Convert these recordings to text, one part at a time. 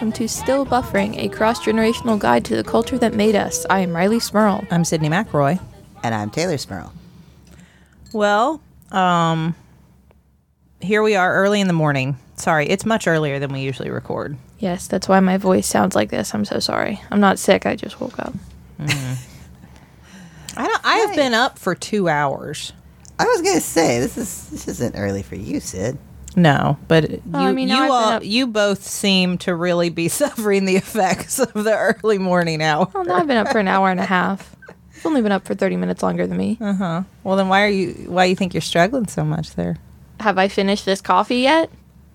Hello and welcome to Still Buffering, a cross generational guide to the culture that made us. I am Rileigh Smirl. I'm Sydnee McElroy. And I'm Teylor Smirl. Well, um, here we are early in the morning. Sorry, it's much earlier than we usually record. Yes, that's why my voice sounds like this. I'm so sorry. I'm not sick. I just woke up. I don't. I have been up for two hours. I was gonna say this is this isn't early for you, Sid. No, but you, I mean, now you all, up- you both seem to really be suffering the effects of the early morning hour. Well, now I've been up for an hour and a half. I've only been up for 30 minutes longer than me. Uh huh. Well, then why are you? Why you think you're struggling so much there? Have I finished this coffee yet?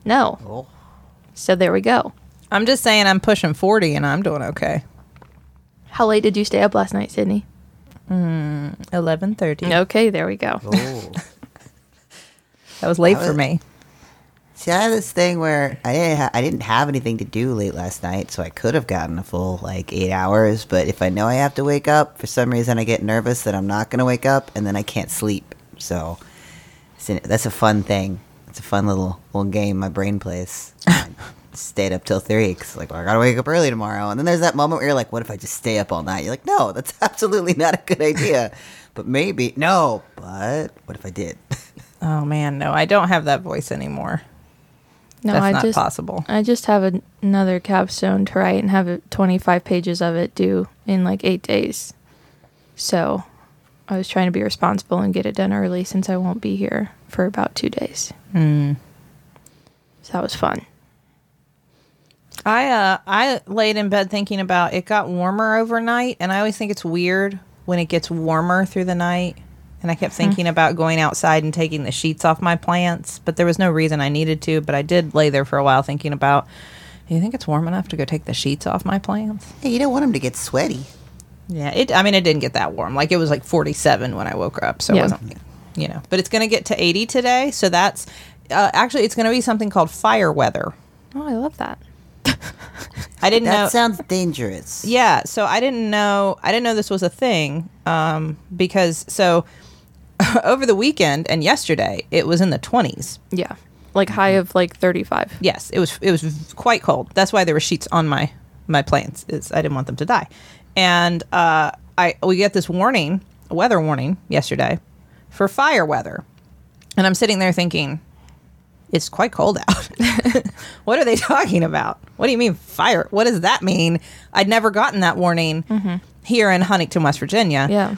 No. Oh. So there we go. I'm just saying I'm pushing forty and I'm doing okay. How late did you stay up last night, Sydnee? Eleven thirty. Okay, there we go. Oh. That was late I for me. See, I have this thing where I didn't ha- I didn't have anything to do late last night, so I could have gotten a full like eight hours. But if I know I have to wake up, for some reason I get nervous that I'm not gonna wake up, and then I can't sleep. So so that's a fun thing. It's a fun little little game my brain plays. Stayed up till three because like well, I gotta wake up early tomorrow, and then there's that moment where you're like, "What if I just stay up all night?" You're like, "No, that's absolutely not a good idea." but maybe no. But what if I did? Oh man, no, I don't have that voice anymore. No, That's I not just possible. I just have an another capstone to write and have it 25 pages of it due in like 8 days. So, I was trying to be responsible and get it done early since I won't be here for about 2 days. Hmm. So that was fun. I uh I laid in bed thinking about it got warmer overnight and I always think it's weird when it gets warmer through the night. And I kept thinking about going outside and taking the sheets off my plants, but there was no reason I needed to, but I did lay there for a while thinking about "Do you think it's warm enough to go take the sheets off my plants? Hey, you don't want them to get sweaty. Yeah, it I mean it didn't get that warm. Like it was like 47 when I woke up, so Yeah. it wasn't you know. But it's going to get to 80 today, so that's uh, actually it's going to be something called fire weather. Oh, I love that. I didn't That know That sounds dangerous. Yeah, so I didn't know I didn't know this was a thing um, because so over the weekend and yesterday it was in the 20s. Yeah. Like high of like 35. Yes, it was it was quite cold. That's why there were sheets on my my plants. Is I didn't want them to die. And uh, I we get this warning, weather warning yesterday for fire weather. And I'm sitting there thinking it's quite cold out. what are they talking about? What do you mean fire? What does that mean? I'd never gotten that warning here in Huntington, West Virginia. Yeah.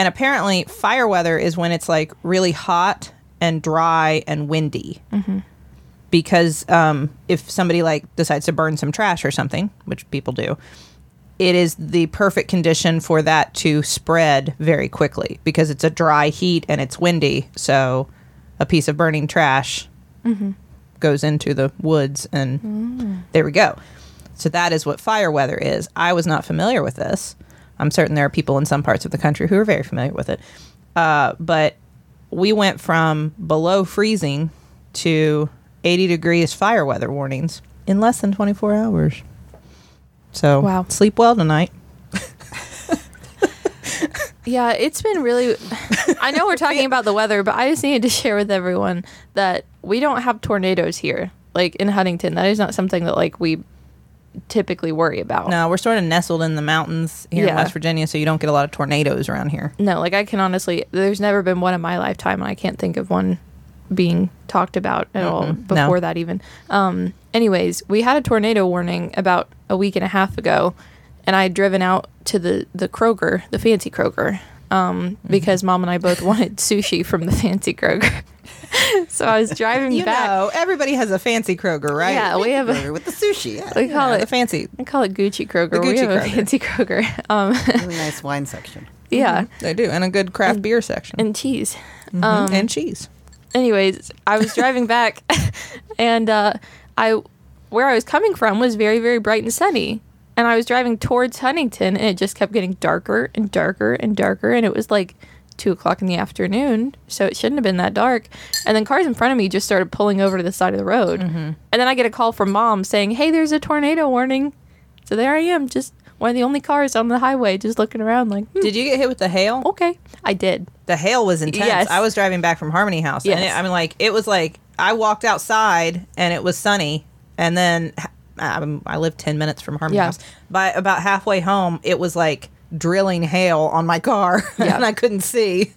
And apparently, fire weather is when it's like really hot and dry and windy. Mm-hmm. Because um, if somebody like decides to burn some trash or something, which people do, it is the perfect condition for that to spread very quickly because it's a dry heat and it's windy. So a piece of burning trash mm-hmm. goes into the woods, and mm. there we go. So that is what fire weather is. I was not familiar with this. I'm certain there are people in some parts of the country who are very familiar with it. Uh, but we went from below freezing to 80 degrees fire weather warnings in less than 24 hours. So Wow. sleep well tonight. Yeah, it's been really. I know we're talking about the weather, but I just needed to share with everyone that we don't have tornadoes here. Like in Huntington, that is not something that like we typically worry about. No, we're sort of nestled in the mountains here in West Virginia, so you don't get a lot of tornadoes around here. No, like I can honestly, there's never been one in my lifetime, and I can't think of one being talked about at all no. before that even. Um, anyways, we had a tornado warning about a week and a half ago, and I had driven out to the the Kroger, the fancy Kroger, um, because mom and I both wanted sushi from the fancy Kroger. so I was driving You back. know, everybody has a fancy Kroger, right? Yeah, we have a Burger with the sushi. Yeah. we call Yeah, it the fancy. I call it Gucci Kroger. The we Gucci have a fancy Kroger. Um, really nice wine section. yeah, They do, and a good craft beer section and cheese. Mhm. Um, and cheese. anyways, I was driving back, and uh, I where I was coming from was very very bright and sunny, and I was driving towards Huntington, and it just kept getting darker and darker and darker, and it was like two o'clock in the afternoon, so it shouldn't have been that dark. And then cars in front of me just started pulling over to the side of the road, and then I get a call from mom saying, "Hey, there's a tornado warning." So there I am, just one of the only cars on the highway, just looking around like, hmm, Did you get hit with the hail? okay, I did. The hail was intense. Yes. I was driving back from Harmony House, and it, I mean, like it was like I walked outside and it was sunny, and then h- um, I live ten minutes from Harmony Yeah. House. By about halfway home, it was like drilling hail on my car, Yeah. and I couldn't see.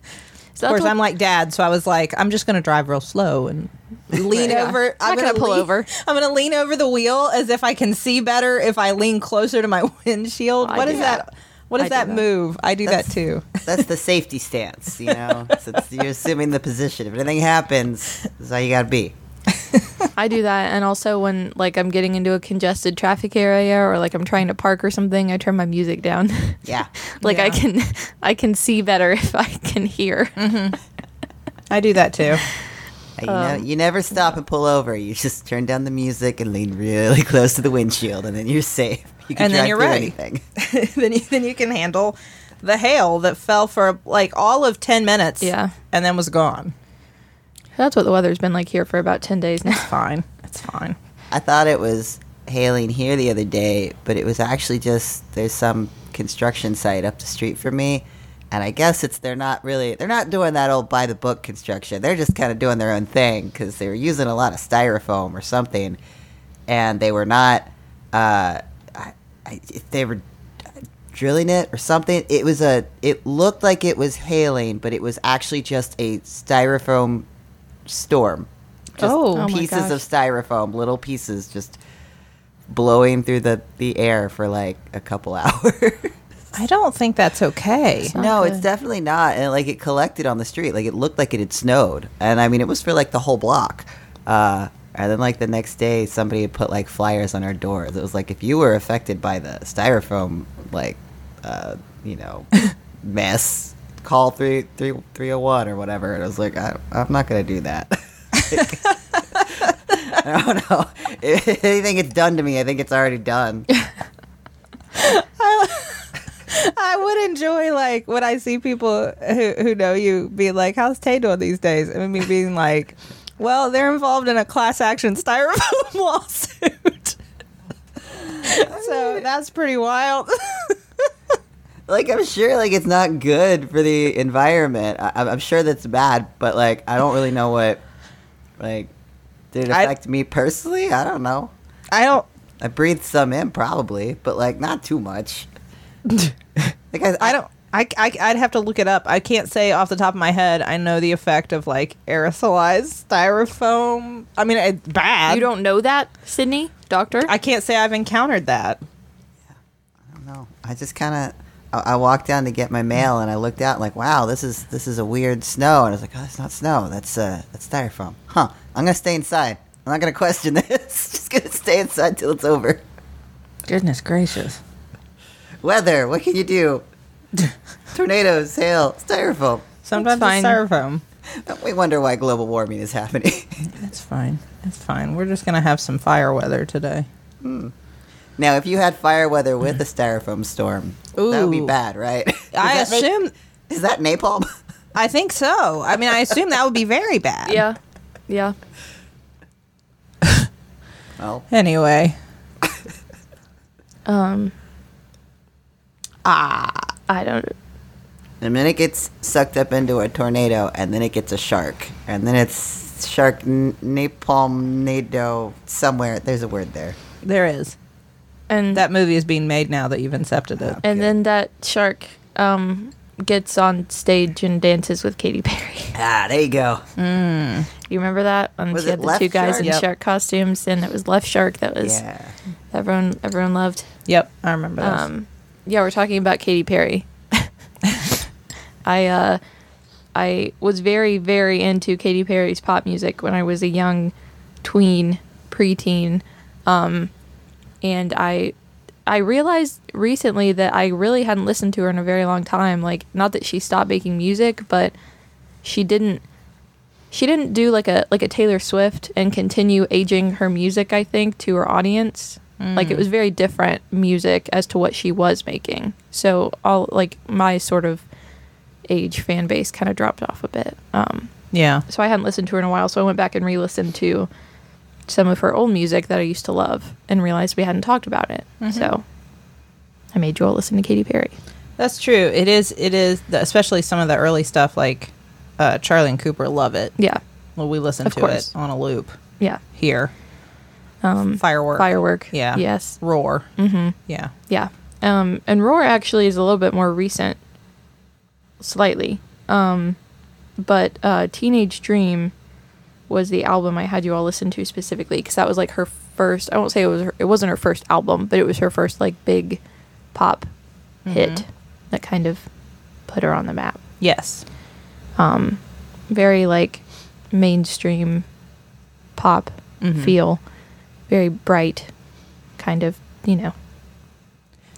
So of course, what- I'm like dad, so I was like, I'm just going to drive real slow and lean Yeah. over. Not I'm gonna gonna pull lean- over. I'm going to lean over the wheel as if I can see better if I lean closer to my windshield. I What do is that. that? What is that, that. move? I do That's- that too. That's the safety stance, you know. Since you're assuming the position. If anything happens, this is how you gotta be. I do that, and also when like I'm getting into a congested traffic area or like I'm trying to park or something, I turn my music down. Yeah. like I can, I can see better if I can hear. Mm-hmm. I do that too. You, know, um, you never stop and pull over. You just turn down the music and lean really close to the windshield, and then you're safe. You can And then drive you're through ready. anything. then you then you can handle the hail that fell for like all of ten minutes. Yeah. and then was gone. That's what the weather's been like here for about ten days now. It's fine, it's fine. I thought it was hailing here the other day, but it was actually just there's some construction site up the street from me, and I guess it's they're not really they're not doing that old by the book construction. They're just kind of doing their own thing because they were using a lot of styrofoam or something, and they were not. Uh, I, I, they were drilling it or something. It was a. It looked like it was hailing, but it was actually just a styrofoam storm. Just Oh. Oh my pieces of styrofoam, little pieces, just blowing through the the air for like a couple hours. I don't think that's okay. Not no, it's definitely not. And like it collected on the street, like it looked like it had snowed, and I mean it was for like the whole block. Uh, and then like the next day, somebody had put like flyers on our doors. It was like if you were affected by the styrofoam, like uh, you know, mess, call three three three hundred one or whatever. And I was like, I, I'm not gonna do that. I don't know. If anything gets done to me, I think it's already done. I would enjoy like when I see people who who know you being like, "How's Tay doing these days?" and me being like, "Well, they're involved in a class action styrofoam lawsuit." so that's pretty wild. Like I'm sure like it's not good for the environment. I, I'm- I'm sure that's bad, but like I don't really know what like did it I- affect me personally? I don't know. I don't. I breathed some in probably, but like not too much. like I, I don't. I, I, I'd have to look it up. I can't say off the top of my head. I know the effect of like aerosolized styrofoam. I mean, it's bad. You don't know that, Sydnee, doctor? I can't say I've encountered that. Yeah. I don't know. I just kind of I, I walked down to get my mail and I looked out and like wow this is this is a weird snow and I was like oh that's not snow that's uh that's styrofoam huh I'm gonna stay inside I'm not gonna question this just gonna stay inside till it's over Goodness gracious. weather what can you do tornadoes hail styrofoam Sometimes It's it's fine. styrofoam. we wonder why global warming is happening That's fine. That's fine. We're just gonna have some fire weather today. Now if you had fire weather with a styrofoam storm that would be bad right I that make- assume. is that napalm I think so. I mean, I assume that would be very bad. yeah, yeah. oh Anyway. Um, ah, I don't. And then it gets sucked up into a tornado, and then it gets a shark, and then it's shark n- napalm nado somewhere. There's a word there. There is. And That movie is being made now that you've incepted it. and then that shark um gets on stage and dances with Katy Perry. Ah, there you go. You remember that? And Was she it had the Left two guys Shark? in Yep. shark costumes, and it was Left Shark that was Yeah. everyone everyone loved. Yep, I remember this. Um, yeah, we're talking about Katy Perry. I uh, I was very very into Katy Perry's pop music when I was a young tween preteen, um, and I I realized recently that I really hadn't listened to her in a very long time. Like, not that she stopped making music, but she didn't she didn't do like a like a Taylor Swift and continue aging her music I think to her audience. Like it was very different music as to what she was making. So all like my sort of age fan base kind of dropped off a bit. Um yeah. so I hadn't listened to her in a while, so I went back and re-listened to some of her old music that I used to love and realized we hadn't talked about it. So I made Joel listen to Katy Perry. That's true. It is. It is. The, especially some of the early stuff, like uh, Charlie and Cooper, love it. Yeah. Well, we listen Of to course. it on a loop Yeah. here. Um, Firework. Firework. Yeah. Yes. Roar. Mm-hmm. Yeah. Yeah. Um, and Roar actually is a little bit more recent, slightly. Um, but uh, Teenage Dream was the album I had you all listen to specifically because that was like her first. I won't say it was. Her, it wasn't her first album, but it was her first like big pop hit mm-hmm. that kind of put her on the map. Yes. Um, very like mainstream pop mm-hmm. feel, very bright, kind of you know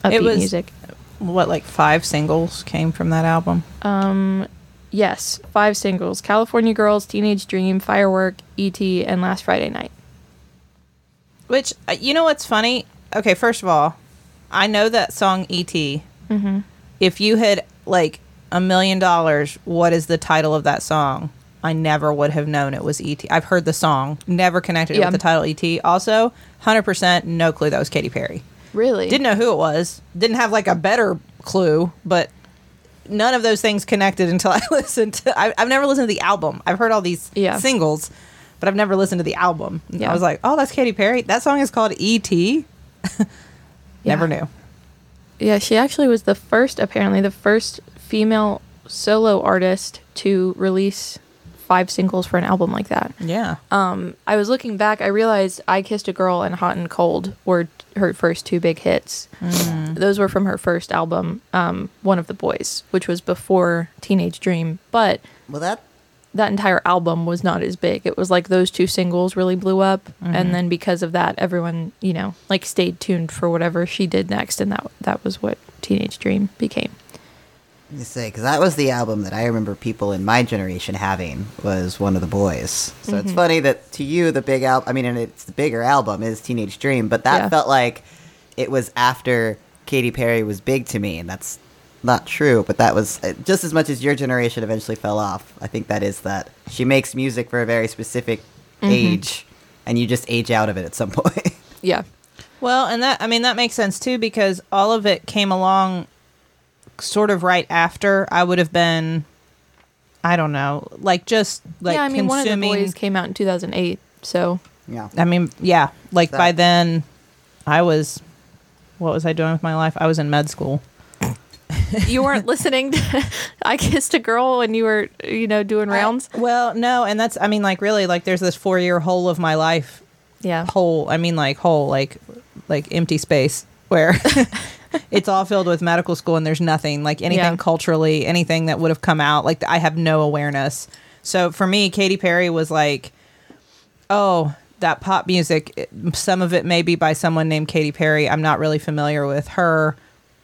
upbeat It was- music. What, like five singles came from that album? Um, yes, five singles: California Girls, Teenage Dream, Firework, E.T., and Last Friday Night. Which, uh, you know what's funny? Okay, first of all, I know that song E.T. Mm-hmm. If you had, like, a million dollars, what is the title of that song? I never would have known it was E.T. I've heard the song, never connected it with the title E.T. Also, 100% no clue that was Katy Perry. Really? Didn't know who it was. Didn't have, like, a better clue, but none of those things connected until I listened to. I, I've never listened to the album. I've heard all these Yeah. singles, but I've never listened to the album. Yeah. I was like, oh, that's Katy Perry. That song is called E.T. Never Yeah. knew. Yeah, she actually was the first, apparently, the first female solo artist to release five singles for an album like that. Yeah. Um, I was looking back, I realized I Kissed a Girl and Hot and Cold were her first two big hits. Those were from her first album, um, One of the Boys, which was before Teenage Dream. But Well, that that entire album was not as big. It was like those two singles really blew up, Mm-hmm. and then because of that, everyone you know like stayed tuned for whatever she did next, and that that was what Teenage Dream became. You say because that was the album that I remember people in my generation having was one of the boys. So it's funny that to you the big album. I mean, and it's the bigger album is Teenage Dream, but that Yeah. felt like it was after Katy Perry was big to me, and that's not true. But that was uh, just as much as your generation eventually fell off. I think that is that she makes music for a very specific age, and you just age out of it at some point. Yeah, Well, and that, I mean, that makes sense too because all of it came along sort of right after I would have been, I don't know, like just like yeah. I mean, one of the consuming. boys came out in 2008, so yeah. I mean, yeah, like So- by then I was, what was I doing with my life? I was in med school. you weren't listening to I Kissed a Girl when you were you know doing rounds. Well, no, and that's, I mean, like really, like there's this four year hole of my life yeah, whole i mean like whole like like empty space where it's all filled with medical school and there's nothing like anything Yeah. culturally anything that would have come out like i have no awareness so for me Katy Perry was like oh that pop music some of it may be by someone named Katy Perry i'm not really familiar with her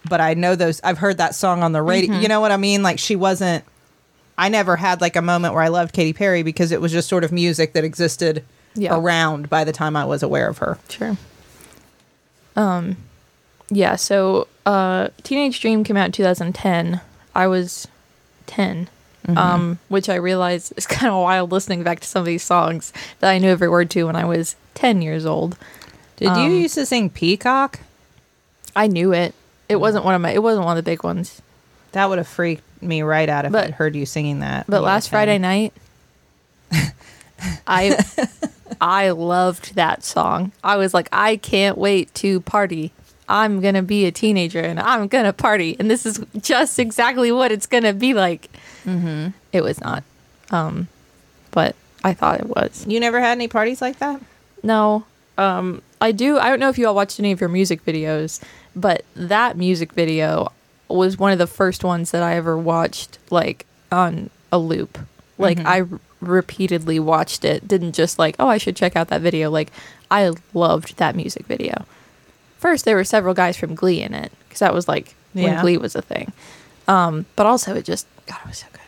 but i know those i've heard that song on the radio you know what i mean like she wasn't i never had like a moment where i loved Katy Perry because it was just sort of music that existed Yeah. around by the time I was aware of her. sure. Um, yeah. So, uh, Teenage Dream came out in 2010. I was 10. Um, which I realized is kind of wild listening back to some of these songs that I knew every word to when I was 10 years old. Did Um, you used to sing Peacock? I knew it. It wasn't one of my. It wasn't one of the big ones. That would have freaked me right out if But- I'd heard you singing that. But when you were last 10. Friday night, I I loved that song. I was like, I can't wait to party. I'm gonna be a teenager and I'm gonna party, and this is just exactly what it's gonna be like. Mm-hmm. It was not, um, but I thought it was. you never had any parties like that? No, um, I do. I don't know if you all watched any of your music videos, but that music video was one of the first ones that I ever watched, like on a loop. Like I r- repeatedly watched it. Didn't just like, oh, I should check out that video. Like I loved that music video. First, there were several guys from Glee in it because that was like when Yeah. Glee was a thing. Um, but also, it just God, it was so good.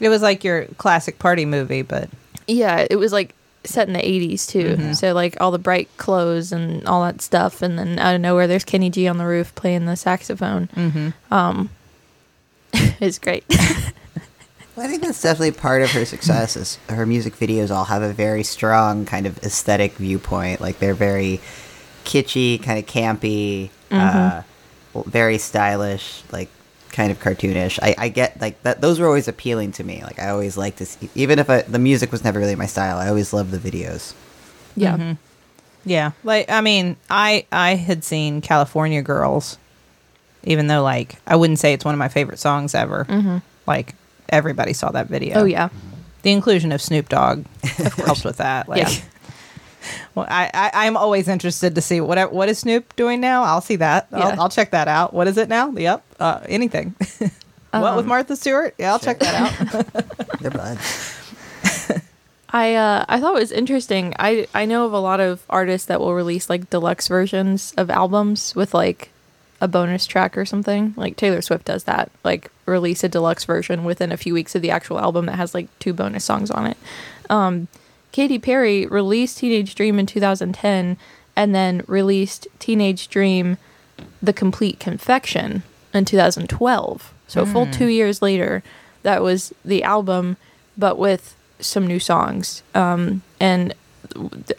It was like your classic party movie, but Yeah, it was like set in the 80s too. So like all the bright clothes and all that stuff and then out of nowhere there's Kenny G on the roof playing the saxophone. mm-hmm. Um it's great. Well, I think that's definitely part of her success. Is her music videos all have a very strong kind of aesthetic viewpoint. Like they're very kitschy, kind of campy, uh, mm-hmm. very stylish, like kind of cartoonish. I, I get like that. Those were always appealing to me. Like I always liked to see, even if I, the music was never really my style. I always loved the videos. Yeah. Mm-hmm. Yeah, like I mean, I I had seen California Girls, even though like I wouldn't say it's one of my favorite songs ever. Mm-hmm. Like everybody saw that video. Oh yeah. the inclusion of Snoop Dogg helped with that. Like, Yeah. well, I, I I'm always interested to see what what is Snoop doing now. I'll see that. Yeah. I'll, I'll check that out. What is it now? Yep, uh, anything. what with Martha Stewart? Yeah, I'll check that out. They're buds. I uh, I thought it was interesting. I I know of a lot of artists that will release like deluxe versions of albums with like a bonus track or something. Like Taylor Swift does that. Like release a deluxe version within a few weeks of the actual album that has like two bonus songs on it. Um, Katy Perry released Teenage Dream in 2010 and then released Teenage Dream The Complete Confection in 2012. So a full 2 years later, that was the album but with some new songs. Um, and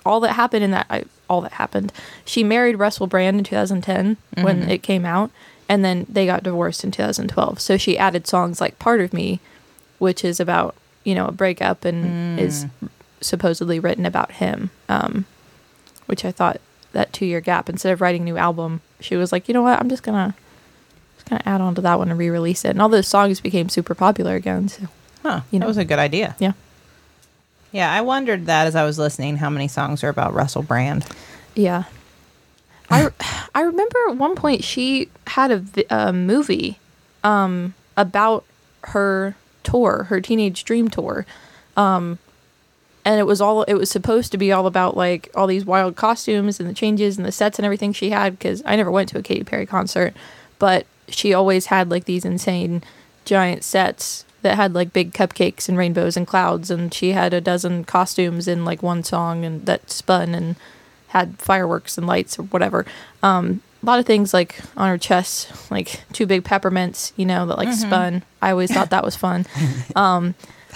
all that happened in that I, all that happened. She married Russell Brand in 2010 when it came out, and then they got divorced in 2012. So she added songs like "Part of Me," which is about you know a breakup and is supposedly written about him. Um, which I thought that two year gap instead of writing a new album, she was like, you know what, I'm just gonna just gonna add on to that one and re-release it. And all those songs became super popular again. So Huh? You that know. was a good idea. yeah. Yeah, I wondered that as I was listening. How many songs are about Russell Brand? Yeah. I, I remember at one point she had a, a movie um, about her tour, her teenage dream tour. Um, and it was all it was supposed to be all about like all these wild costumes and the changes and the sets and everything she had because I never went to a Katy Perry concert, but she always had like these insane giant sets that had like big cupcakes and rainbows and clouds and she had a dozen costumes in like one song and that spun and had fireworks and lights or whatever. Um, a lot of things like on her chest, like two big peppermints, you know, that like spun. I always thought that was fun. Um,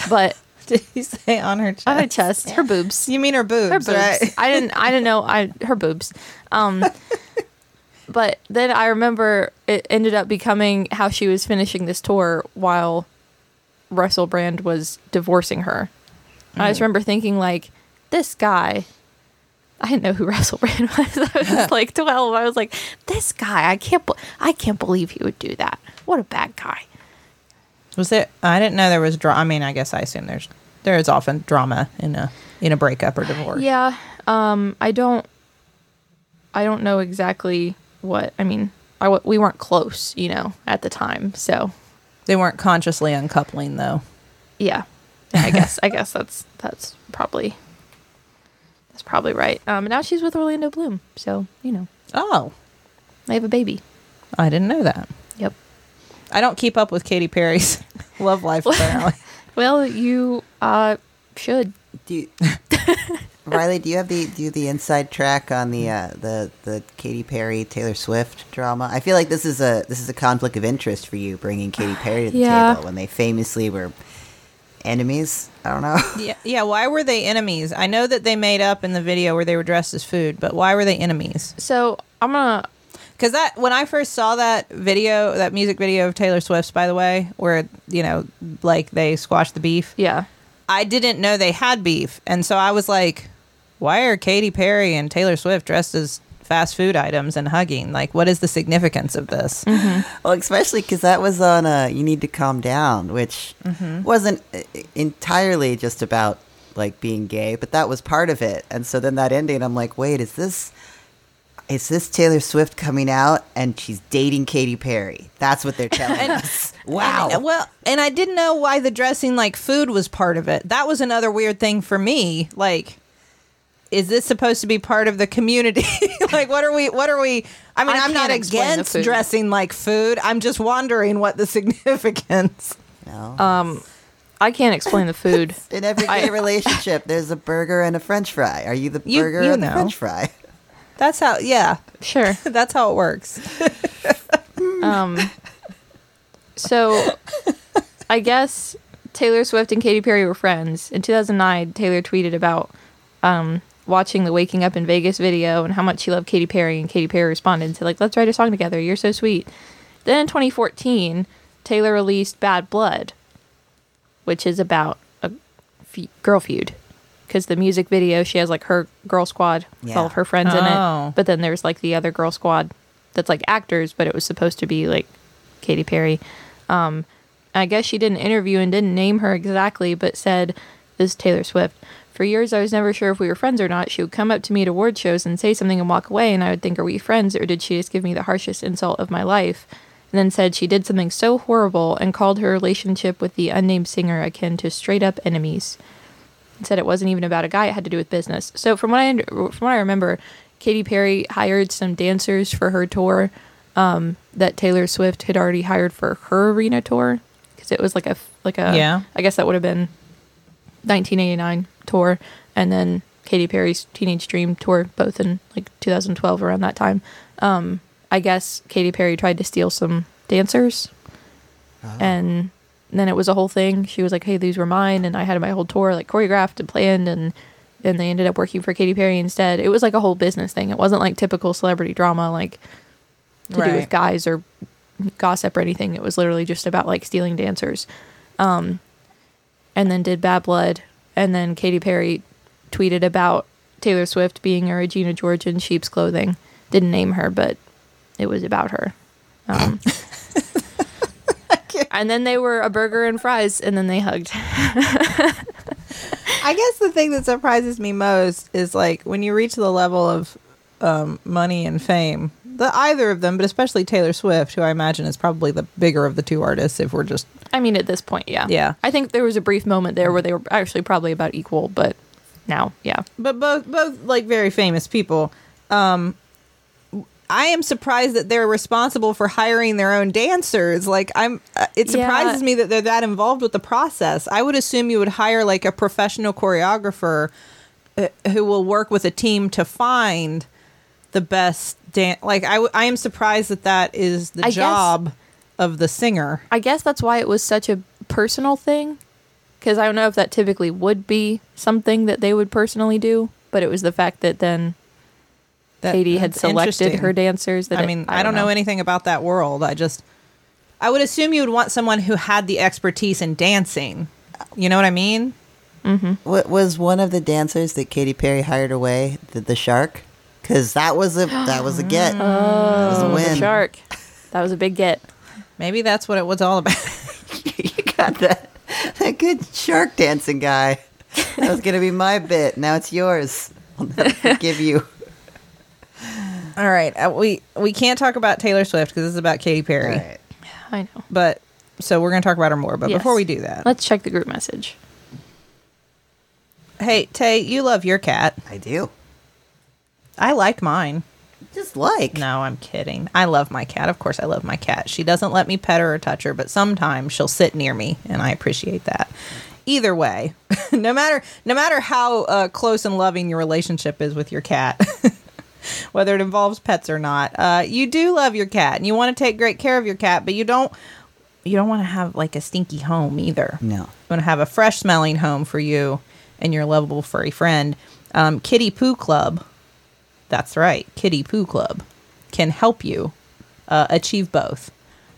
but Did you say on her chest? on her chest, her boobs, You mean her boobs, her boobs. right? I didn't, I didn't know, I her boobs. Um, but then I remember it ended up becoming how she was finishing this tour while Russell Brand was divorcing her. And I just remember thinking like, this guy. I didn't know who Russell Brand was. I was just like twelve. I was like, this guy. I can't. be- I can't believe he would do that. What a bad guy. Was it? I didn't know there was drama. I mean, I guess I assume there's there is often drama in a in a breakup or divorce. Yeah. Um. I don't. I don't know exactly what. I mean, I w- we weren't close, you know, at the time. So They weren't consciously uncoupling though. yeah. Yeah, I guess. I guess that's that's probably that's probably right. Um. Now she's with Orlando Bloom. So you know, Oh, they have a baby. I didn't know that. Yep. I don't keep up with Katy Perry's love life apparently. Well, you uh should. Do you, Rileigh? Do you have the do you have the inside track on the uh, the the Katy Perry Taylor Swift drama? I feel like this is a this is a conflict of interest for you bringing Katy Perry to the Yeah. table when they famously were enemies. I don't know. yeah, yeah. Why were they enemies? I know that they made up in the video where they were dressed as food, but why were they enemies? So I'm gonna. Because that when I first saw that video, that music video of Taylor Swift's, by the way, where you know, like they squashed the beef. Yeah. I didn't know they had beef, and so I was like, "Why are Katy Perry and Taylor Swift dressed as fast food items and hugging? Like, what is the significance of this?" Well, especially because that was on a "You Need to Calm Down," which wasn't uh, entirely just about like being gay, but that was part of it. And so then that ending, I'm like, wait, is this is this Taylor Swift coming out and she's dating Katy Perry? That's what they're telling us. Wow. And- well, and I didn't know why the dressing like food was part of it. That was another weird thing for me. Like, is this supposed to be part of the community? like, what are we? What are we? I mean, I I'm not can't explain the against dressing like food. I'm just wondering what the significance. No. Um, I can't explain the food. In every I- relationship, there's a burger and a French fry. Are you the You- burger you or the know. French fry? That's how. Yeah, Sure. that's how it works. Um, so I guess Taylor Swift and Katy Perry were friends. In 2009, Taylor tweeted about um, watching the Waking Up in Vegas video and how much she loved Katy Perry, and Katy Perry responded and said, like, let's write a song together. You're so sweet. Then in 2014, Taylor released Bad Blood, which is about a fe- girl feud because the music video she has like her girl squad with all of her friends in Oh. it, but then there's like the other girl squad that's like actors, but it was supposed to be like Katy Perry. Um, I guess she did an interview and didn't name her exactly, but said this is Taylor Swift. For years, I was never sure if we were friends or not. She would come up to me at award shows and say something and walk away, and I would think, Are we friends, or did she just give me the harshest insult of my life? And then said she did something so horrible and called her relationship with the unnamed singer akin to straight up enemies. And said it wasn't even about a guy; it had to do with business. So from what I from what I remember, Katy Perry hired some dancers for her tour um, that Taylor Swift had already hired for her arena tour because it was like a like a Yeah. I guess that would have been 1989 tour, and then Katy Perry's Teenage Dream tour, both in like 2012 around that time. Um, I guess Katy Perry tried to steal some dancers, and then it was a whole thing. She was like, "Hey, these were mine," and I had my whole tour like choreographed and planned, and and they ended up working for Katy Perry instead. It was like a whole business thing. It wasn't like typical celebrity drama, like to do with guys or gossip or anything. It was literally just about like stealing dancers. Um, and then did Bad Blood, and then Katy Perry tweeted about Taylor Swift being a Regina George in sheep's clothing. Didn't name her, but it was about her. Um, and then they were a burger and fries, and then they hugged. I guess the thing that surprises me most is like when you reach the level of um, money and fame, the either of them, but especially Taylor Swift, who I imagine is probably the bigger of the two artists. If we're just I mean, at this point, yeah. Yeah. I think there was a brief moment there where they were actually probably about equal, but now, yeah. but both both like very famous people. Um, I am surprised that they're responsible for hiring their own dancers. Like I'm, uh, it Yeah. surprises me that they're that involved with the process. I would assume you would hire like a professional choreographer uh, who will work with a team to find the best dance. Like I, w- I am surprised that that is the I guess- job of the singer. I guess that's why it was such a personal thing. Because I don't know if that typically would be something that they would personally do, but it was the fact that then That- Katy had selected her dancers. That I it- mean, I, don't know. anything about that world. I just, I would assume you would want someone who had the expertise in dancing. You know what I mean? Mm-hmm. What was one of the dancers that Katy Perry hired away? The, the shark? Because that was a that was a get. that was a Oh, win. the shark. That was a big get. Maybe that's what it was all about. you got that that good shark dancing guy. That was gonna be my bit. Now it's yours. I'll never forgive you. all right, uh, we we can't talk about Taylor Swift because this is about Katy Perry. Right. I know. But so we're going to talk about her more. But Yes. before we do that, Let's check the group message. hey Tay, you love your cat. I do. I like mine. Just like No, I'm kidding. I love my cat. Of course, I love my cat. She doesn't let me pet her or touch her, but sometimes she'll sit near me, and I appreciate that. Either way, no matter no matter how uh, close and loving your relationship is with your cat, whether it involves pets or not, uh, you do love your cat, and you want to take great care of your cat, but you don't you don't want to have like a stinky home either. No. You want to have a fresh smelling home for you and your lovable furry friend. Um, Kitty Poo Club, that's right, Kitty Poo Club can help you uh, achieve both.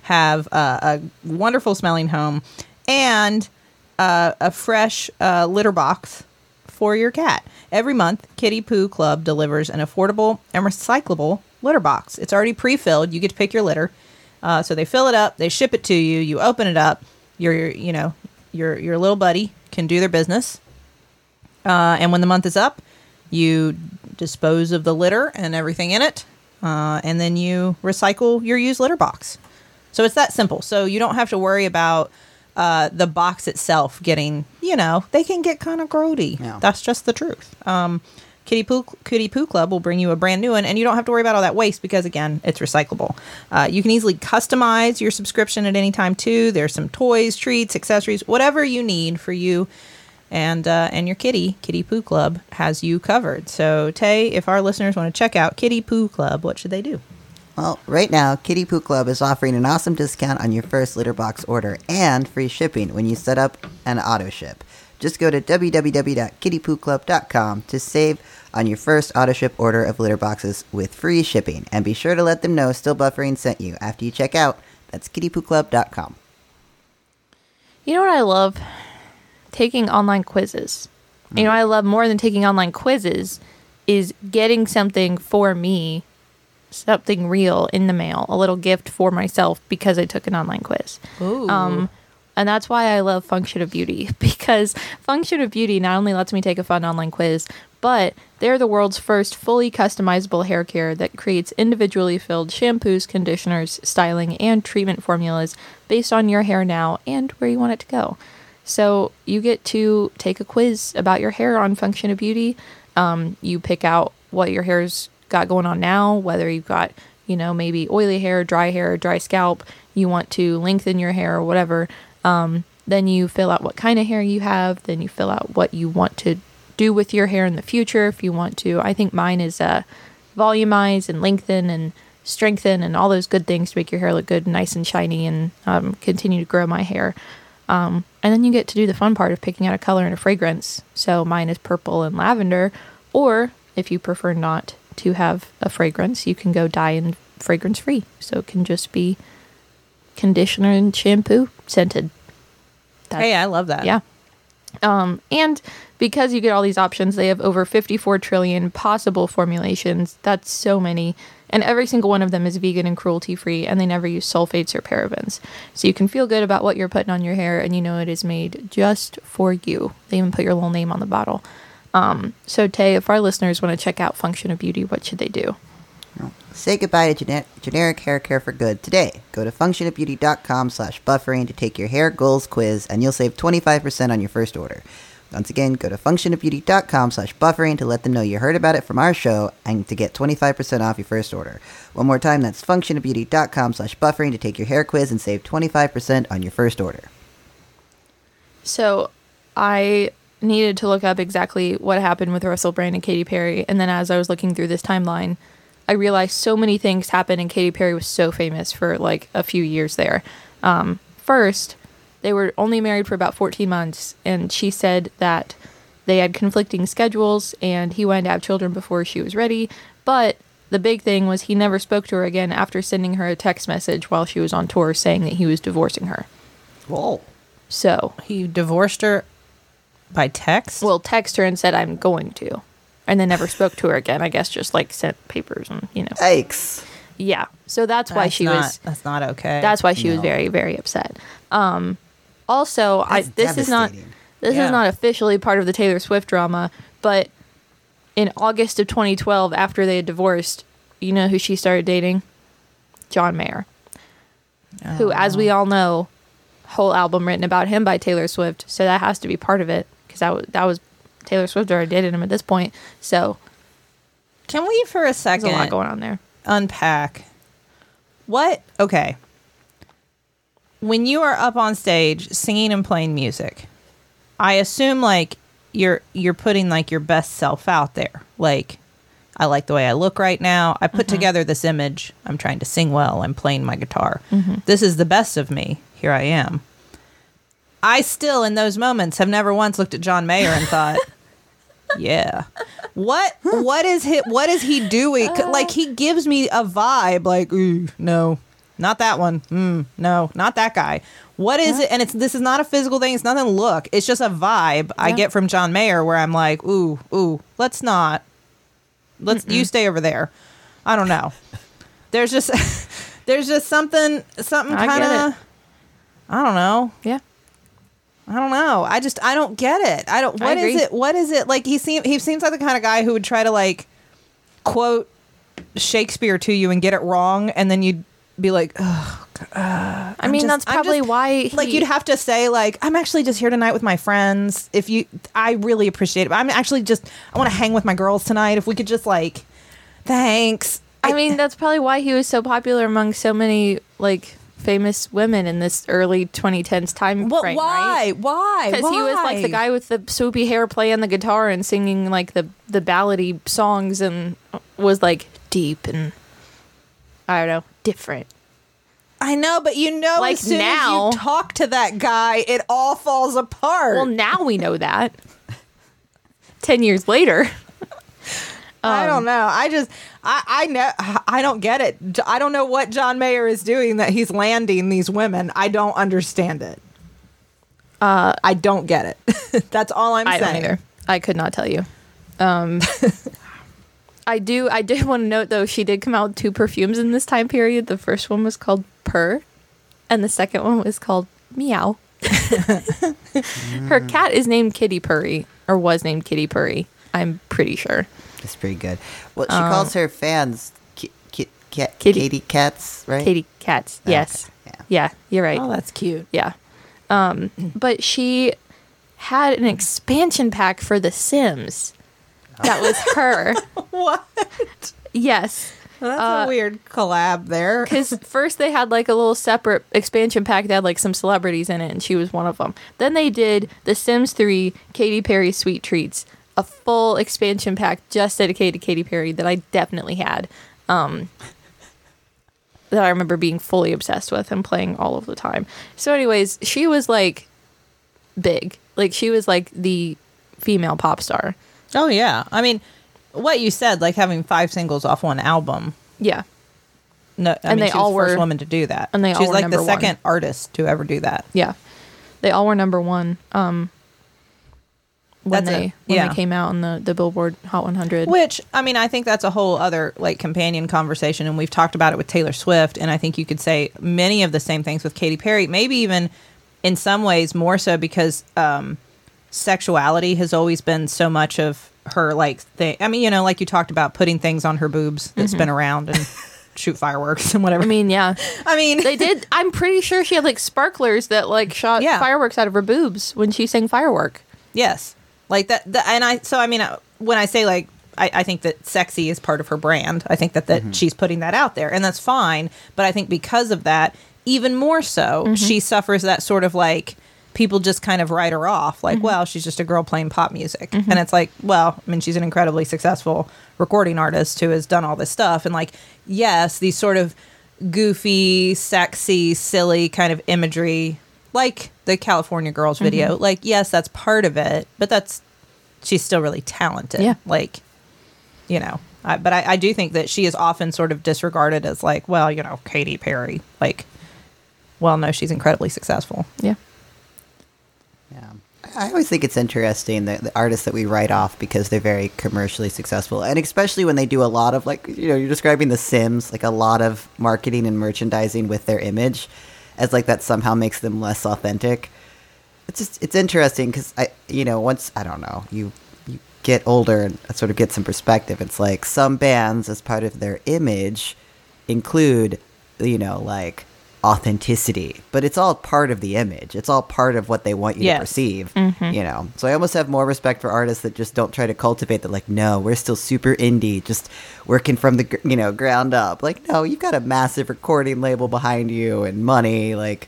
Have uh, a wonderful smelling home and uh, a fresh uh, litter box for your cat. Every month, Kitty Poo Club delivers an affordable and recyclable litter box. It's already pre-filled. You get to pick your litter. Uh, so they fill it up, they ship it to you. You open it up. Your, you know, your your little buddy can do their business. Uh, and when the month is up, you dispose of the litter and everything in it, uh, and then you recycle your used litter box. So it's that simple. So you don't have to worry about uh, the box itself getting, you know, they can get kind of grody. Yeah. That's just the truth. Um, Kitty Poo Kitty Poo Club will bring you a brand new one, and you don't have to worry about all that waste because again, it's recyclable. Uh, you can easily customize your subscription at any time too. There's some toys, treats, accessories, whatever you need for you and uh, and your kitty. Kitty Poo Club has you covered. So Tay, if our listeners want to check out Kitty Poo Club, what should they do? Well, right now, Kitty Poo Club is offering an awesome discount on your first litter box order and free shipping when you set up an auto ship. Just go to www.kittypooclub.com to save on your first auto ship order of litter boxes with free shipping. And be sure to let them know Still Buffering sent you after you check out. That's kittypooclub.com. You know what I love? Taking online quizzes. You know, I love more than taking online quizzes is getting something for me, something real in the mail, a little gift for myself because I took an online quiz. Ooh. Um, and that's why I love Function of Beauty because Function of Beauty not only lets me take a fun online quiz, but they're the world's first fully customizable hair care that creates individually filled shampoos, conditioners, styling, and treatment formulas based on your hair now and where you want it to go. So you get to take a quiz about your hair on Function of Beauty. Um, you pick out what your hair's got going on now, whether you've got, you know, maybe oily hair, dry hair, dry scalp, you want to lengthen your hair or whatever. Um, then you fill out what kind of hair you have. Then you fill out what you want to do with your hair in the future if you want to. I think mine is uh, volumize and lengthen and strengthen and all those good things to make your hair look good, nice and shiny, and um, continue to grow my hair. Um, and then you get to do the fun part of picking out a color and a fragrance. So mine is purple and lavender. Or if you prefer not to have a fragrance, you can go dye and fragrance free. So it can just be conditioner and shampoo scented. That- hey, I love that. yeah. Um, and because you get all these options, they have over 54 trillion possible formulations. That's so many. And every single one of them is vegan and cruelty free, and they never use sulfates or parabens. So you can feel good about what you're putting on your hair, and you know it is made just for you. They even put your little name on the bottle. Um, so, Tay, if our listeners want to check out Function of Beauty, what should they do? Say goodbye to gener- generic hair care for good today. Go to functionofbeauty.com slash buffering to take your hair goals quiz, and you'll save 25% on your first order. Once again, go to functionofbeauty.com slash buffering to let them know you heard about it from our show and to get 25% off your first order. One more time, that's functionofbeauty.com slash buffering to take your hair quiz and save 25% on your first order. So I needed to look up exactly what happened with Russell Brand and Katy Perry. And then as I was looking through this timeline, I realized so many things happened and Katy Perry was so famous for like a few years there. Um, first, they were only married for about 14 months, and she said that they had conflicting schedules and he wanted to have children before she was ready. But the big thing was he never spoke to her again after sending her a text message while she was on tour saying that he was divorcing her. Whoa. So He divorced her by text. well text her and said i'm going to and then never spoke to her again i guess just like sent papers and you know Yikes. yeah so that's why That's she not- was That's not okay. that's why she was very very upset um also i this is not this Yeah. is not officially part of the taylor swift drama but in august of 2012 after they had divorced you know who she started dating john mayer who oh, as we all know whole album written about him by taylor swift so that has to be part of it because that was that was taylor swift already dated him at this point so Can we for a there's second a lot going on there unpack what? Okay. When you are up on stage singing and playing music, I assume like you're you're putting like your best self out there. Like I like the way I look right now. I put mm-hmm. together this image. I'm trying to sing well. I'm playing my guitar. Mm-hmm. This is the best of me. Here I am. I still in those moments have never once looked at John Mayer and thought, yeah. What what is he what is he doing? Uh. Like he gives me a vibe like ooh, no. Not that one. Mm, no, not that guy. What is it? And it's this is not a physical thing. It's nothing look. It's just a vibe I get from John Mayer where I'm like, ooh, ooh, let's not. Let's you stay over there. I don't know. There's just there's just something something I kind of I don't know. yeah I don't know. I just I don't get it. I don't. I What is agree. it? What is it? Like he seems he seems like the kind of guy who would try to like quote Shakespeare to you and get it wrong, and then you'd be like, Ugh, uh, i mean just- that's probably just- why he, like you'd have to say like I'm actually just here tonight with my friends. If you, I really appreciate it. But I'm actually just I want to hang with my girls tonight. If we could just like, thanks. I mean, that's probably why he was so popular among so many like famous women in this early 2010s time What? frame, why? right? Why? Because he was like the guy with the swoopy hair playing the guitar and singing like the the ballady songs and uh, was like deep and I don't know different. I know, but you know, Like as soon now- as you talk to that guy, it all falls apart. Well, now we know that. Ten years later, I Um, don't know. I just, I, I know, I don't get it. I don't know what John Mayer is doing that he's landing these women. I don't understand it. Uh, I don't get it. That's all I'm I don't saying. either. I could not tell you. Um, I do. I did want to note though. She did come out with two perfumes in this time period. The first one was called Purr, and the second one was called Meow. Her cat is named Kitty Purry, or was named Kitty Purry. I'm pretty sure. That's pretty good. Well, she calls her fans ki- ki- cat, Um, Kitty- Katy cats, right? Katy Cats. Okay, Yes. yeah. Yeah, you're right. Oh, that's cute. Yeah. Um, but she had an expansion pack for The Sims. That was her. What? yes. That's Uh, a weird collab there. Because first they had like a little separate expansion pack that had like some celebrities in it, and she was one of them. Then they did The Sims 3 Katy Perry Sweet Treats, a full expansion pack just dedicated to Katy Perry that I definitely had. Um, that I remember being fully obsessed with and playing all of the time. So, anyways, she was like big. Like, she was like the female pop star. Oh yeah. I mean, what you said, like having five singles off one album. Yeah. No, I And mean, they she all was the first were- woman to do that. and they all She's were like the number one. second artist to ever do that. Yeah. They all were number one. Um, when That's they it. when Yeah. they came out on the, the Billboard Hot 100. Which I mean, I think that's a whole other like companion conversation, and we've talked about it with Taylor Swift, and I think you could say many of the same things with Katy Perry. Maybe even in some ways more so because um, sexuality has always been so much of her like thing. I mean, you know, like you talked about putting things on her boobs that spin mm-hmm. around and shoot fireworks and whatever. I mean, yeah, I mean, they did. I'm pretty sure she had like sparklers that like shot Yeah. fireworks out of her boobs when she sang firework. Yes, like that. The, and I so I mean, uh, when I say like, I, I think that sexy is part of her brand. I think that that mm-hmm. she's putting that out there, and that's fine. But I think because of that, even more so, mm-hmm. she suffers that sort of like people just kind of write her off, like, mm-hmm. well, she's just a girl playing pop music, mm-hmm. and it's like, well, I mean, she's an incredibly successful recording artist who has done all this stuff, and like, yes, these sort of goofy, sexy, silly kind of imagery, like the California Girls video. Mm-hmm. Like, yes, that's part of it, but that's she's still really talented. Yeah. Like, you know, I, but I, I do think that she is often sort of disregarded as like, well, you know, Katy Perry. Like, well, no, she's incredibly successful. Yeah. I always think it's interesting that the artists that we write off because they're very commercially successful, and especially when they do a lot of like you know you're describing The Sims, like a lot of marketing and merchandising with their image, as like that somehow makes them less authentic. It's just it's interesting because I you know once I don't know you you get older and sort of get some perspective. It's like some bands as part of their image include you know like authenticity but it's all part of the image it's all part of what they want you Yes. to perceive you know so i almost have more respect for artists that just don't try to cultivate that like no we're still super indie just working from the you know ground up like no you've got a massive recording label behind you and money like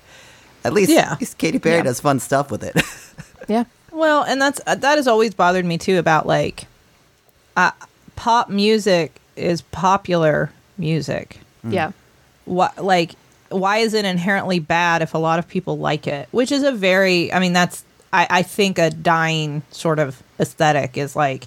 at least, Yeah. at least Katy Perry Yeah. does fun stuff with it yeah, Well, and that's uh, that has always bothered me too about like uh, pop music is popular music. yeah. What like why is it inherently bad if a lot of people like it? Which is a very I mean that's I, I think a dying sort of aesthetic is like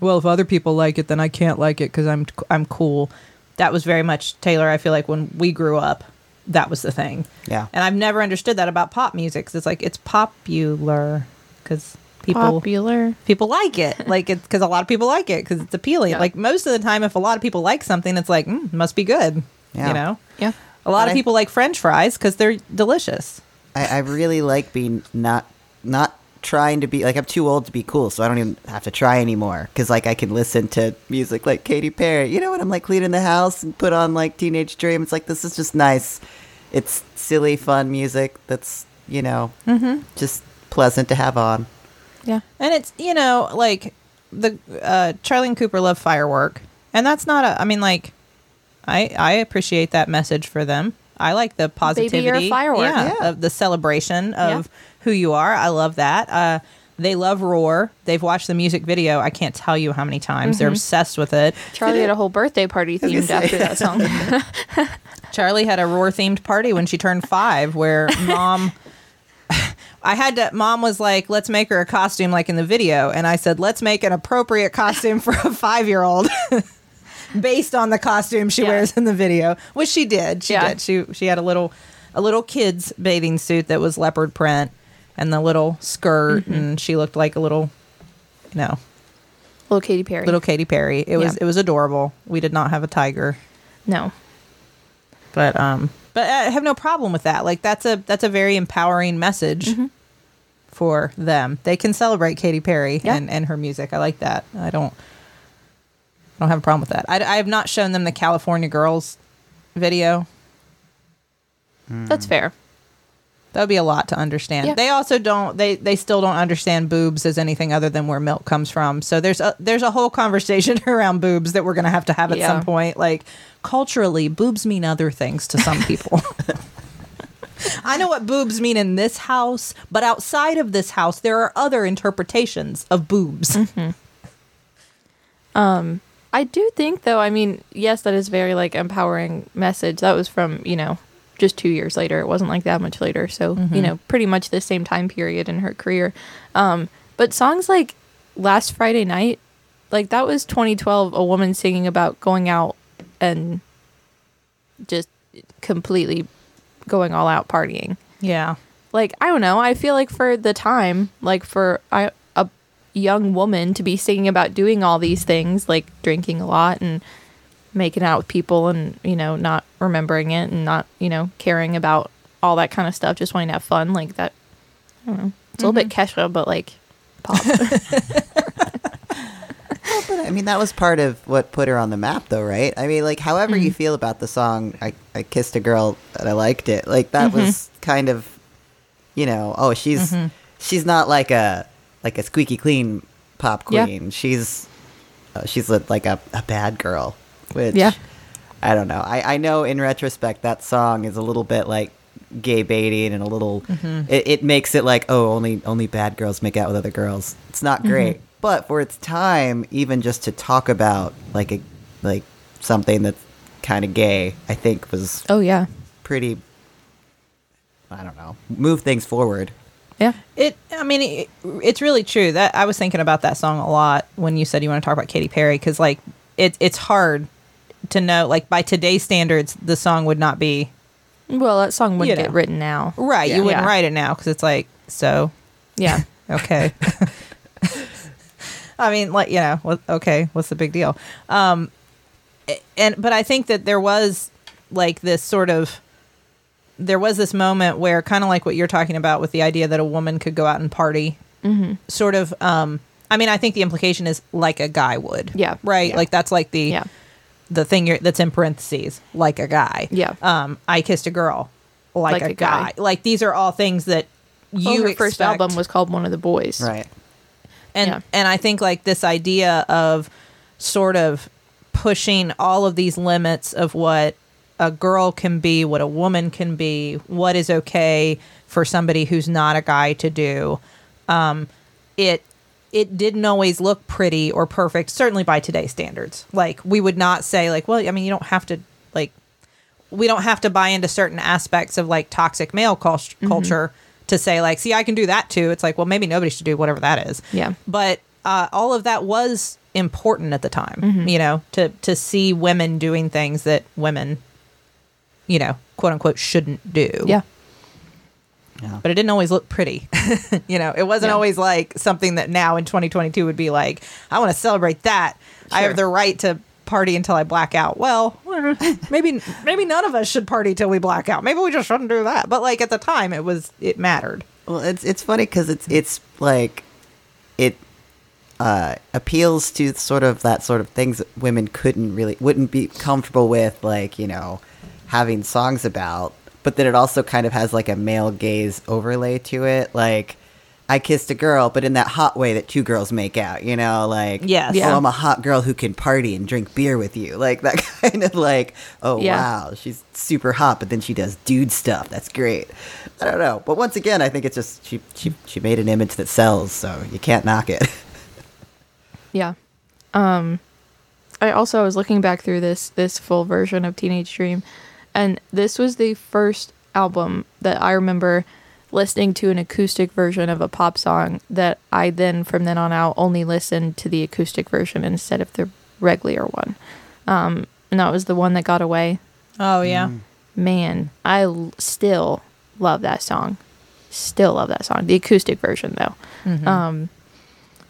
well if other people like it then I can't like it because I'm I'm cool. That was very much Teylor. I feel like when we grew up, that was the thing. Yeah. And I've never understood that about pop music. 'cause it's like it's popular because people Popular. people like it like it's because a lot of people like it because it's appealing Yeah. like most of the time if a lot of people like something it's like mm, must be good Yeah. you know Yeah. A lot of I- people like french fries because they're delicious I, I really like being not not trying to be like I'm too old to be cool, so I don't even have to try anymore. Because like I can listen to music like Katy Perry, you know, when I'm like cleaning the house and put on like Teenage Dream. It's like this is just nice. It's silly, fun music that's you know just pleasant to have on. Yeah. and it's you know like the uh charlie and cooper love firework and that's not a i mean like i i appreciate that message for them i like the positivity firework. yeah, Yeah. of the celebration of Yeah. who you are i love that uh they love roar they've watched the music video i can't tell you how many times they're obsessed with it Charlie had a whole birthday party themed after that song. Charlie had a roar themed party when she turned five where mom I had to mom was like, let's make her a costume like in the video. And I said, let's make an appropriate costume for a five year old based on the costume she Yeah. wears in the video. Which she did. She Yeah. did. She she had a little a little kid's bathing suit that was leopard print and the little skirt and she looked like a little you know, Little Katy Perry. little Katy Perry. It was it was adorable. We did not have a tiger, no. but um, but I have no problem with that. Like that's a that's a very empowering message Mm-hmm. for them. They can celebrate Katy Perry Yeah. and and her music. I like that. I don't I don't have a problem with that. I, I have not shown them the California Girls video. That's fair. That would be a lot to understand. Yeah. They also don't. They they still don't understand boobs as anything other than where milk comes from. So there's a there's a whole conversation around boobs that we're gonna have to have at Yeah. some point. Like culturally, boobs mean other things to some people. I know what boobs mean in this house, but outside of this house, there are other interpretations of boobs. Mm-hmm. I do think though, I mean, yes, that is very like empowering message. That was from, you know, just two years later. It wasn't like that much later. So, you know, pretty much the same time period in her career. Um, but songs like Last Friday Night, like that was 2012, a woman singing about going out and just completely going all out partying Yeah. like I don't know. I feel like for the time, like for I, young woman to be singing about doing all these things, like drinking a lot and making out with people, and you know not remembering it and not you know caring about all that kind of stuff, just wanting to have fun, like that. I don't know. It's a little bit mm-hmm. Kesha, but like pop. But I mean, that was part of what put her on the map, though, right? I mean, like, however you mm-hmm. feel about the song, I, I kissed a girl and I liked it. Like, that mm-hmm. was kind of, you know, oh, she's she's not like a like a squeaky clean pop Yeah. queen. She's uh, she's a, like a, a bad girl, which Yeah. I don't know. I, I know in retrospect that song is a little bit like gay baiting and a little it, it makes it like oh only only bad girls make out with other girls. It's not great, but for its time, even just to talk about like a like something that's kind of gay, I think was oh yeah, pretty. I don't know. Move things forward. Yeah, It. I mean, it, it's really true. That I was thinking about that song a lot when you said you want to talk about Katy Perry because, like, it it's hard to know. Like by today's standards, the song would not be Well, that song wouldn't You get written now. right. Yeah. You wouldn't Yeah. write it now because it's like so. Yeah, Okay. I mean, like you know, what, okay, what's the big deal? Um, and but I think that there was like this sort of there was this moment where kind of like what you're talking about with the idea that a woman could go out and party, mm-hmm. sort of. Um, I mean, I think the implication is like a guy would. Yeah. Right. Yeah. Like that's like the yeah, the thing you're, that's in parentheses, like a guy. Yeah. Um, I kissed a girl, like, Like a, a guy. guy. Like these are all things that you oh, her first album was called One of the Boys. Right. and Yeah. and I think like this idea of sort of pushing all of these limits of what a girl can be, what a woman can be, what is okay for somebody who's not a guy to do. Um, it it didn't always look pretty or perfect, certainly by today's standards. Like we would not say like, well, I mean, you don't have to like we don't have to buy into certain aspects of like toxic male cult- Mm-hmm. culture to say like, see, I can do that too. It's like, well, maybe nobody should do whatever that is. Yeah. But uh, all of that was important at the time, Mm-hmm. you know, to to see women doing things that women, you know, quote unquote, shouldn't do. Yeah. Yeah. But it didn't always look pretty. you know, it wasn't Yeah. always like something that now in 2022 would be like, I want to celebrate that. I have the right to party until I black out. Well, maybe maybe none of us should party till we black out. Maybe we just shouldn't do that. But like at the time, it was it mattered. Well, it's it's funny because it's it's like it uh, appeals to sort of that sort of things that women couldn't really wouldn't be comfortable with, like you know, having songs about. But then it also kind of has like a male gaze overlay to it, like. I kissed a girl, but in that hot way that two girls make out, you know, like Yes. Yeah. oh, I'm a hot girl who can party and drink beer with you, like that kind of like, oh Yeah. wow, she's super hot, but then she does dude stuff. That's great. I don't know, but once again, I think it's just she she she made an image that sells, so you can't knock it. Yeah. Um I also was looking back through this this full version of Teenage Dream and this was the first album that I remember listening to an acoustic version of a pop song that I then from then on out only listened to the acoustic version instead of the regular one. Um and that was the one that got away. Oh yeah. Man, I l- still love that song. Still love that song. The acoustic version though. Um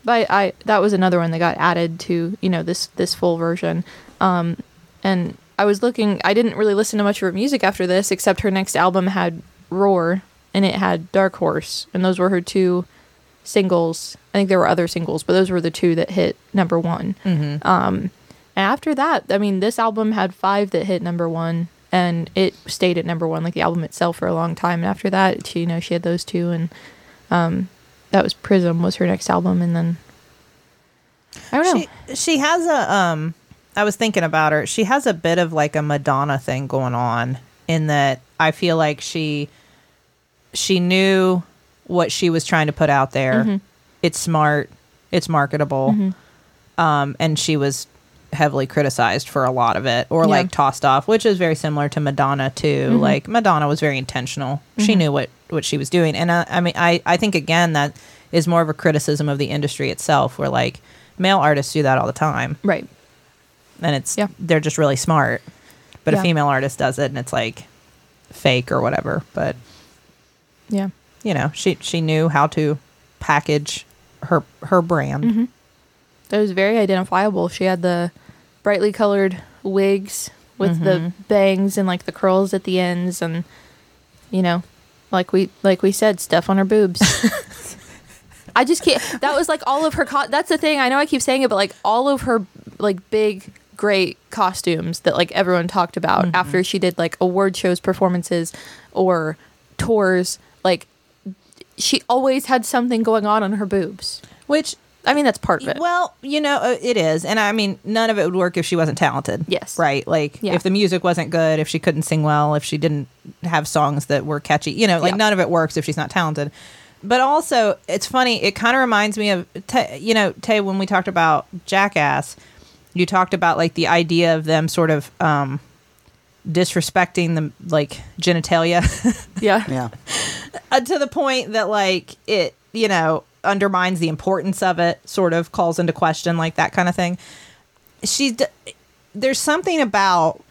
but I that was another one that got added to you know this this full version. Um, and I was looking. I didn't really listen to much of her music after this, except her next album had Roar and it had Dark Horse, and those were her two singles. I think there were other singles, but those were the two that hit number one. Mm-hmm. Um, and after that, I mean, this album had five that hit number one, and it stayed at number one, like the album itself, for a long time. And after that, she, you know, she had those two, and um, that was Prism was her next album, and then I don't know. She she has a um I was thinking about her. She has a bit of like a Madonna thing going on in that I feel like she she knew what she was trying to put out there. Mhm. It's smart, it's marketable. Mhm. Um and she was heavily criticized for a lot of it or Yeah. like tossed off, which is very similar to Madonna too. Mhm. Like Madonna was very intentional. She Mhm. knew what what she was doing. And uh, I mean I I think again that is more of a criticism of the industry itself where like male artists do that all the time right. And it's Yeah. they're just really smart. But Yeah. a female artist does it and it's like fake or whatever. But Yeah. you know, she she knew how to package her her brand. hmm That was very identifiable. She had the brightly colored wigs with the Mhm. bangs and like the curls at the ends, and you know, like we like we said, stuff on her boobs. I just can't. That was like all of her. Co- that's the thing. I know I keep saying it, but like all of her like big great costumes that like everyone talked about Mm-hmm. after she did like award shows, performances, or tours. Like she always had something going on on her boobs. Which I mean, that's part of it. well, you know, uh, it is. And I mean, none of it would work if she wasn't talented. Yes. Right? Like Yeah. if the music wasn't good, if she couldn't sing well, if she didn't have songs that were catchy, you know, like Yeah. none of it works if she's not talented. But also, it's funny, it kind of reminds me of you know, Tay when we talked about Jackass, you talked about like the idea of them sort of um disrespecting the like genitalia yeah. Yeah. uh, to the point that like it you know undermines the importance of it sort of calls into question like that kind of thing she's d- there's something about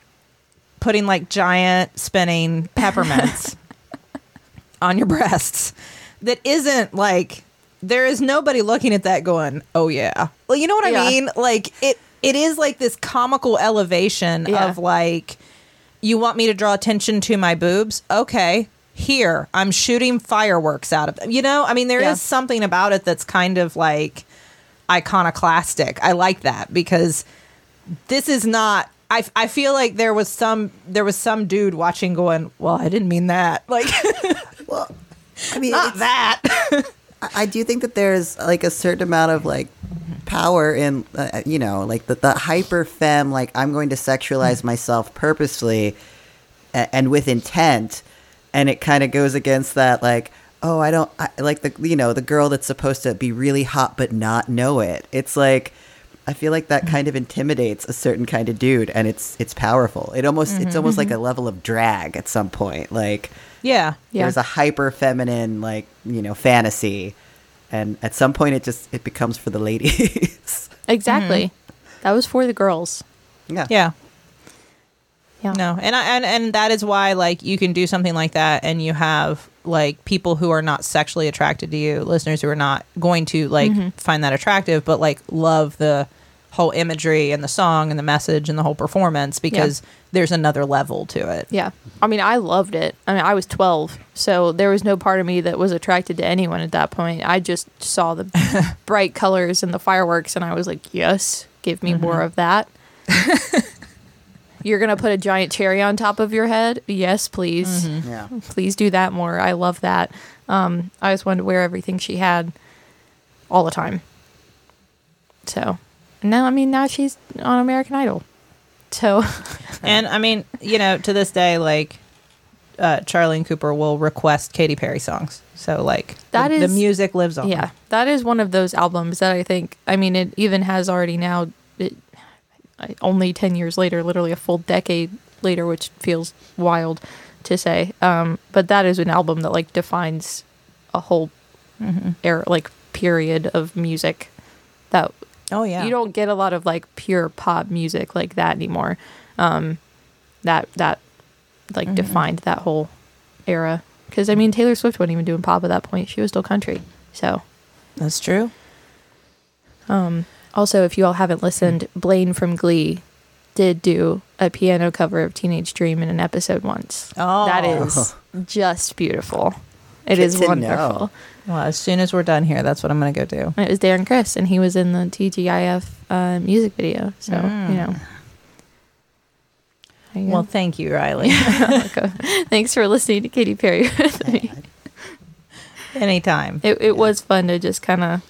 putting like giant spinning peppermints on your breasts that isn't like there is nobody looking at that going oh yeah well you know what Yeah. i mean like it it is like this comical elevation Yeah. of like you want me to draw attention to my boobs? Okay. Here, I'm shooting fireworks out of them. You know, I mean, there is Yeah. something about it that's kind of like iconoclastic. I like that because this is not. I, I feel like there was some there was some dude watching going, well, I didn't mean that. Like Well, I mean, not that. I do think that there's like a certain amount of like power in uh, you know like the, the hyper femme like i'm going to sexualize mm. myself purposefully and, and with intent. And it kind of goes against that like oh i don't I, like the you know the girl that's supposed to be really hot but not know it. It's like i feel like that kind of intimidates a certain kind of dude and it's it's powerful. It almost it's mm-hmm. almost like mm-hmm. a level of drag at some point. Like yeah. Yeah. there's a hyper feminine like you know fantasy and at some point it just it becomes for the ladies Exactly. That was for the girls. yeah Yeah. Yeah. No, and I, and and that is why like you can do something like that, and you have like people who are not sexually attracted to you, listeners who are not going to like Mm-hmm. find that attractive, but like love the whole imagery and the song and the message and the whole performance because there's another level to it. Yeah. I mean, I loved it. I mean, I was 12, so there was no part of me that was attracted to anyone at that point. I just saw the bright colors and the fireworks, and I was like, yes, give me more of that. You're going to put a giant cherry on top of your head? Yes, please. yeah Please do that more. I love that. Um, I just wanted to wear everything she had all the time. So now, I mean, now she's on American Idol. So, And I mean, you know, to this day, like uh, Charlie and Cooper will request Katy Perry songs. So like That the, is- the music lives on. Yeah, that is one of those albums that I think. I mean, it even has already now. It, only ten years later, literally a full decade later, which feels wild to say. Um, but that is an album that like defines a whole era, like period of music. That Oh yeah. you don't get a lot of like pure pop music like that anymore. Um, that that like defined that whole era. Because I mean, Taylor Swift wasn't even doing pop at that point; she was still country. So That's true. Also, if you all haven't listened, Blaine from Glee did do a piano cover of Teenage Dream in an episode once. Oh. That is just beautiful. It Good is wonderful. know. Well, as soon as we're done here, that's what I'm going to go do. It was Darren Criss, and he was in the TGIF uh, music video. So, you know. There you go. Well, thank you, Rileigh. Thanks for listening to Katy Perry with me. Anytime. It, it was fun to just kind of.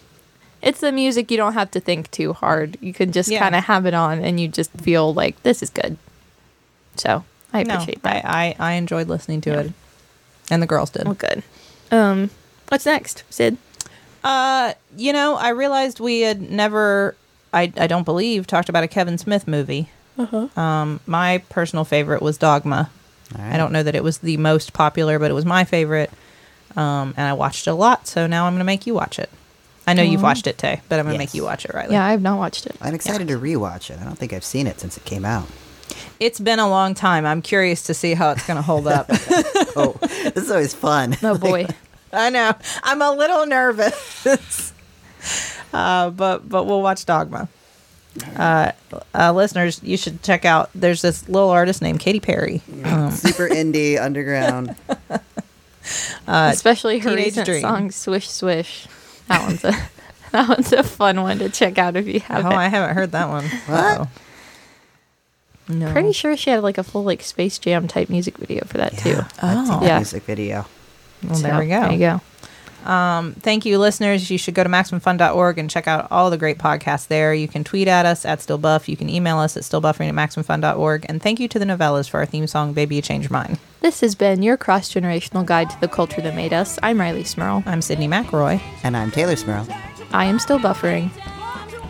It's the music you don't have to think too hard. You can just Yeah. kind of have it on, and you just feel like this is good. So I no, appreciate that. I, I, I enjoyed listening to it. And the girls did. well, good. Um, what's next, Sid? Uh, you know, I realized we had never, I, I don't believe, talked about a Kevin Smith movie. Uh-huh. Um, my personal favorite was Dogma. All I don't know that it was the most popular, but it was my favorite. Um, and I watched it a lot, so now I'm going to make you watch it. I know you've watched it, Tay, but I'm going to Yes. make you watch it, Rileigh. Yeah, I have not watched it. I'm excited to rewatch it. I don't think I've seen it since it came out. It's been a long time. I'm curious to see how it's going to hold up. Oh, this is always fun. Oh boy. I know. I'm a little nervous. uh, but but we'll watch Dogma. Uh, uh, listeners, you should check out. There's this little artist named Katy Perry. Um, Super indie, underground. Especially her Teenage recent Dream. song "Swish Swish." That one's a that one's a fun one to check out if you haven't. Oh, I haven't heard that one. What? No. Pretty sure she had like a full like Space Jam type music video for that too. Yeah, I've Oh. Yeah. music video. Well, there we go. There you go. Um, thank you, listeners. You should go to MaximumFun.org and check out all the great podcasts there. You can tweet at us at StillBuff. You can email us at stillbuffering at MaximumFun.org. And thank you to the Nouvellas for our theme song, Baby You Change Your Mind. This has been your cross generational guide to the culture that made us. I'm Rileigh Smirl. I'm Sydnee McElroy. And I'm Teylor Smirl. I am still buffering.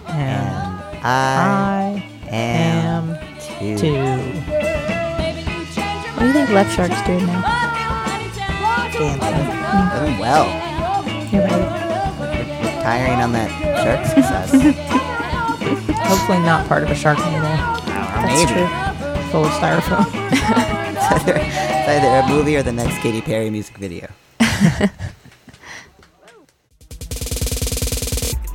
And And I, I am, am too. too. What do you think Left Shark's doing now? Dancing. Doing well. You're right. Tiring on that shark success. Hopefully not part of a shark movie. That's Maybe. true. Full of styrofoam. It's either, it's either a movie or the next Katy Perry music video.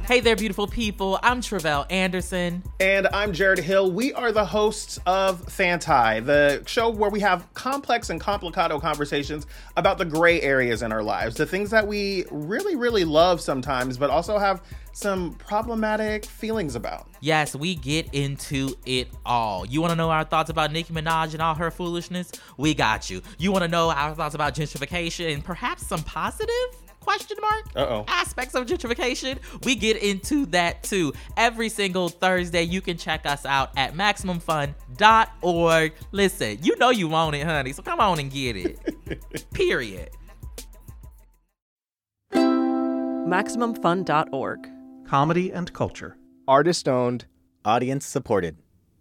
Hey there, beautiful people. I'm Tre'vell Anderson. And I'm Jarrett Hill. We are the hosts of Fanti, the show where we have complex and complicado conversations about the gray areas in our lives, the things that we really, really love sometimes, but also have some problematic feelings about. Yes, we get into it all. You want to know our thoughts about Nicki Minaj and all her foolishness? We got you. You want to know our thoughts about gentrification and perhaps some positive question mark Uh-oh. aspects of gentrification? We get into that too. Every single Thursday, you can check us out at maximumfun.org. Listen, you know you want it, honey, so come on and get it. Period. MaximumFun.org. comedy and culture. Artist owned, audience supported.